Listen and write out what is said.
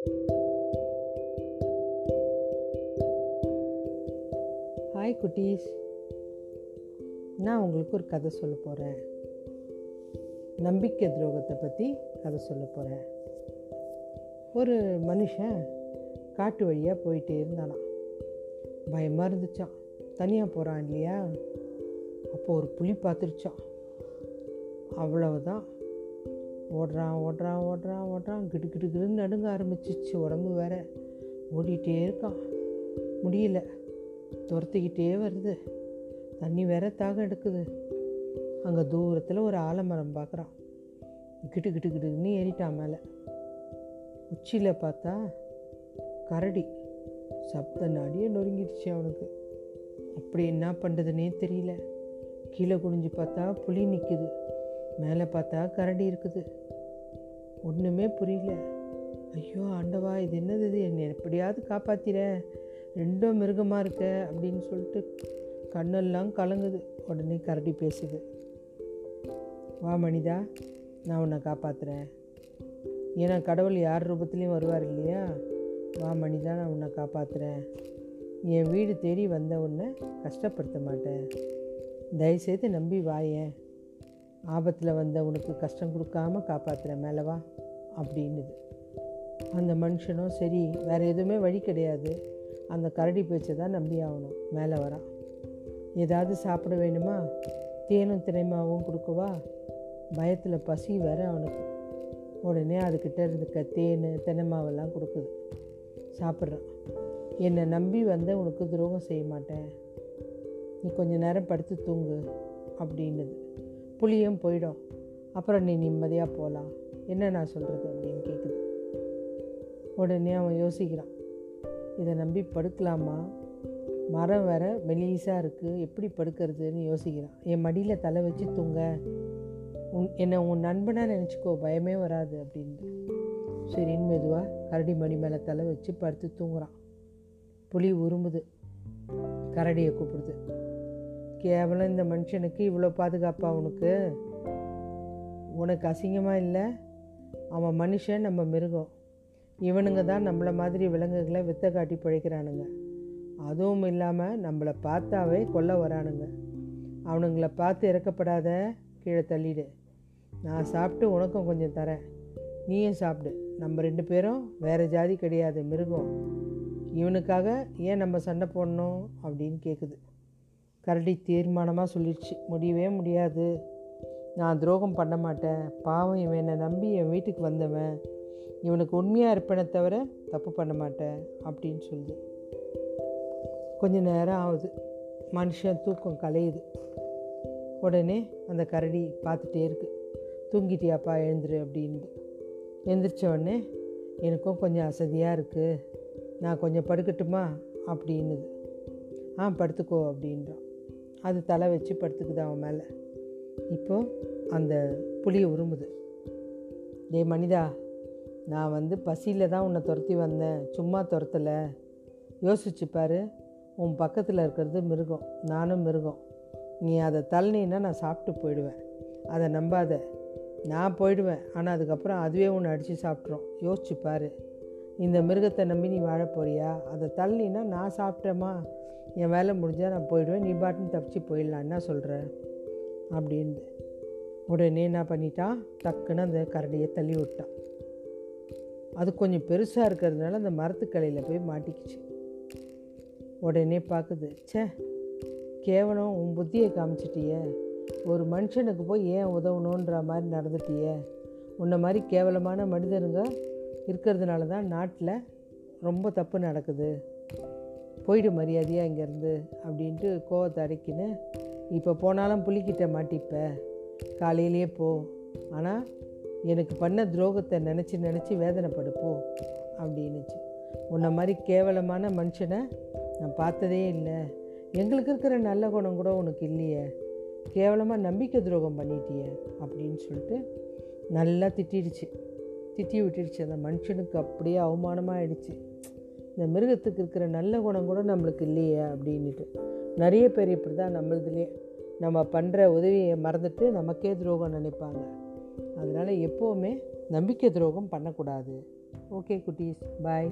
Hi குட்டீஸ். நான் உங்களுக்கு ஒரு கதை சொல்ல போகிறேன் நம்பிக்கை துரோகத்தை பற்றி கதை சொல்ல போகிறேன் ஒரு மனுஷன் காட்டு வழியாக போயிட்டே இருந்தானாம். பயமாக இருந்துச்சான் தனியாக போகிறான் இல்லையா? அப்போ ஒரு புலி பார்த்துருச்சான் அவ்வளவுதான். ஓடுறான் ஓடுறான் ஓடுறான் ஓடுறான். கிடு கிடு கிடுன்னு நடுங்க ஆரம்பிச்சிச்சு உடம்பு வேற ஓடிட்டே இருக்கான். முடியல. துரத்திக்கிட்டே வருது. தண்ணி வேற தாகம் எடுக்குது. அங்கே தூரத்தில் ஒரு ஆலமரம் பார்க்குறான் கிட்டு கிட்டு கிட்டுன்னு ஏறிட்டான் மேலே. உச்சியில் பார்த்தா கரடி. சப்த நாடியே நொறுங்கிடுச்சு அவனுக்கு. அப்படி என்ன பண்ணுறதுனே தெரியல. கீழே குனிஞ்சு பார்த்தா புளி நிற்குது மேலே பார்த்தா கரடி இருக்குது. ஒன்றுமே புரியல. ஐயோ ஆண்டவா இது என்னது இது? என்னை எப்படியாவது காப்பாத்திர ரெண்டும் மிருகமாக இருக்க அப்படின்னு சொல்லிட்டு கண்ணெல்லாம் கலங்குது. உடனே கரடி பேசுது. வா மனிதா நான் உன்னை காப்பாற்றுறேன் ஏன்னா கடவுள் யார் ரூபத்துலேயும் வருவார் இல்லையா? வா மனிதா நான் உன்னை காப்பாற்றுறேன் என் வீடு தேடி வந்த உன்னை கஷ்டப்படுத்த மாட்டேன். தயவுசெய்து நம்பி வாயேன். ஆபத்தில் வந்த உனக்கு கஷ்டம் கொடுக்காம காப்பாற்றுற மேலவா அப்படின்னுது. அந்த மனுஷனும் சரி வேறு எதுவுமே வழி கிடையாது. அந்த கரடி பேச்சை தான் நம்பி ஆகணும் மேலே வரான் ஏதாவது சாப்பிட வேணுமா? தேனும் தினைமாவும் கொடுக்கவா? பயத்தில் பசி வேற அவனுக்கு. உடனே அதுக்கிட்ட இருந்துக்க தேன் தினைமாவெல்லாம் கொடுக்குது. சாப்பிட்றான். என்னை நம்பி வந்த உனக்கு துரோகம் செய்ய மாட்டேன். நீ கொஞ்ச நேரம் படுத்து தூங்கு அப்படின்னுது. புளியும் போயிடும். அப்புறம் நீ நிம்மதியாக போகலாம் என்ன நான் சொல்கிறது அப்படின்னு கேட்குது உடனே அவன் யோசிக்கிறான். இதை நம்பி படுக்கலாமா? மரம் வேற மெலீஸாக இருக்குது எப்படி படுக்கிறதுன்னு யோசிக்கிறான். என் மடியில் தலை வச்சு தூங்க. உன் என்னை உன் நண்பனாக நினச்சிக்கோ. பயமே வராது அப்படின்ட்டு. சரின்னு மெதுவாக கரடி மணி மேலே தலை வச்சு படுத்து தூங்குறான். புலி உருமுது கரடியை கூப்பிடுது. கேவலம் இந்த மனுஷனுக்கு இவ்வளோ பாதுகாப்பா உனக்கு? உனக்கு அசிங்கமாக இல்லை? அவன் மனுஷன் நம்ம மிருகம். இவனுங்க தான் நம்மளை மாதிரி விலங்குகளை வித்த காட்டி பிழைக்கிறானுங்க. அதுவும் இல்லாமல் நம்மளை பார்த்தாவே கொல்ல வரானுங்க. அவனுங்களை பார்த்து இறக்கப்படாத கீழே தள்ளிடு. நான் சாப்பிட்டு உனக்கும் கொஞ்சம் தரேன். நீயும் சாப்பிடு. நம்ம ரெண்டு பேரும் வேறு ஜாதி கிடையாது மிருகம். இவனுக்காக ஏன் நம்ம சண்டை போடணும் அப்படின்னு கேட்குது கரடி தீர்மானமாக சொல்லிடுச்சு. முடியவே முடியாது. நான் துரோகம் பண்ண மாட்டேன். பாவம் இவன் என்னை நம்பி என் வீட்டுக்கு வந்தவன். இவனுக்கு உண்மையாக இருப்பேனே தவிர தப்பு பண்ண மாட்டேன் அப்படின்னு சொல்லுது. கொஞ்ச நேரம் ஆகுது. மனுஷன் தூக்கம் கலையுது. உடனே அந்த கரடி பார்த்துட்டே இருக்கு. தூங்கிட்டியாப்பா எழுந்துரு அப்படின்ட்டு எழுந்திரிச்ச உடனே எனக்கும் கொஞ்சம் அசதியாக இருக்குது நான் கொஞ்சம் படுக்கட்டுமா? அப்படின்னுது. ஆ படுத்துக்கோ அப்படின்றான் அது தலை வச்சு படுத்துக்குது அவன் மேலே. இப்போது அந்த புளி உருமுது டே மனிதா நான் வந்து பசியில் தான் உன்னை துரத்தி வந்தேன். சும்மா துரத்தலை. யோசிச்சு பாரு உன் பக்கத்தில் இருக்கிறது மிருகம். நானும் மிருகம். நீ அதை தள்ளினா நான் சாப்பிட்டு போயிடுவேன். அதை நம்பாத. நான் போயிடுவேன். ஆனால் அதுக்கப்புறம் அதுவே உன்னை அடித்து சாப்பிட்றோம் யோசிச்சு பாரு. இந்த மிருகத்தை நம்பி நீ வாழ போறியா? அதை தள்ளினா நான் சாப்பிட்டேம்மா. என் வேலை முடிஞ்சால் நான் போயிடுவேன். நீ பாட்டுன்னு தப்பிச்சு போயிடலாம். என்ன சொல்கிற அப்படின்னு உடனே என்ன பண்ணிட்டான் டக்குன்னு அந்த கரடியை தள்ளி விட்டான் அது கொஞ்சம் பெருசாக இருக்கிறதுனால அந்த மரத்துக்கலையில் போய் மாட்டிக்கிச்சு. உடனே பார்க்குது ச்சே கேவலம் உன் புத்தியை காமிச்சிட்டிய. ஒரு மனுஷனுக்கு போய் ஏன் உதவணுன்ற மாதிரி நடந்துட்டிய? உன்னை மாதிரி கேவலமான மனிதனுங்க இருக்கிறதுனால தான் நாட்டில் ரொம்ப தப்பு நடக்குது. போயிடு மரியாதையாக இங்கேருந்து அப்படின்ட்டு கோவத்தை அடக்கின்னு இப்போ போனாலும் புலிக்கிட்ட மாட்டிப்ப. காலையிலேயே போ. ஆனால் எனக்கு பண்ண துரோகத்தை நினச்சி நினச்சி வேதனைப்படுப்போ அப்படின்னுச்சு. உன்னை மாதிரி கேவலமான மனுஷனை நான் பார்த்ததே இல்லை. எங்களுக்கு இருக்கிற நல்ல குணம் கூட உனக்கு இல்லையே. கேவலமாக நம்பிக்கை துரோகம் பண்ணிட்டியே அப்படின்னு சொல்லிட்டு நல்லா திட்டிடுச்சு. திட்டி விட்டுடுச்சு. அந்த மனுஷனுக்கு அப்படியே அவமானமாக ஆயிடுச்சு இந்த மிருகத்துக்கு இருக்கிற நல்ல குணம் கூட நம்மளுக்கு இல்லையே அப்படின்ட்டு நிறைய பேர் இப்படி தான் நம்மளதுலேயே. நம்ம பண்ணுற உதவியை மறந்துட்டு நமக்கே துரோகம் நினைப்பாங்க. அதனால் எப்போவுமே நம்பிக்கை துரோகம் பண்ணக்கூடாது. ஓகே குட்டீஸ் பாய்.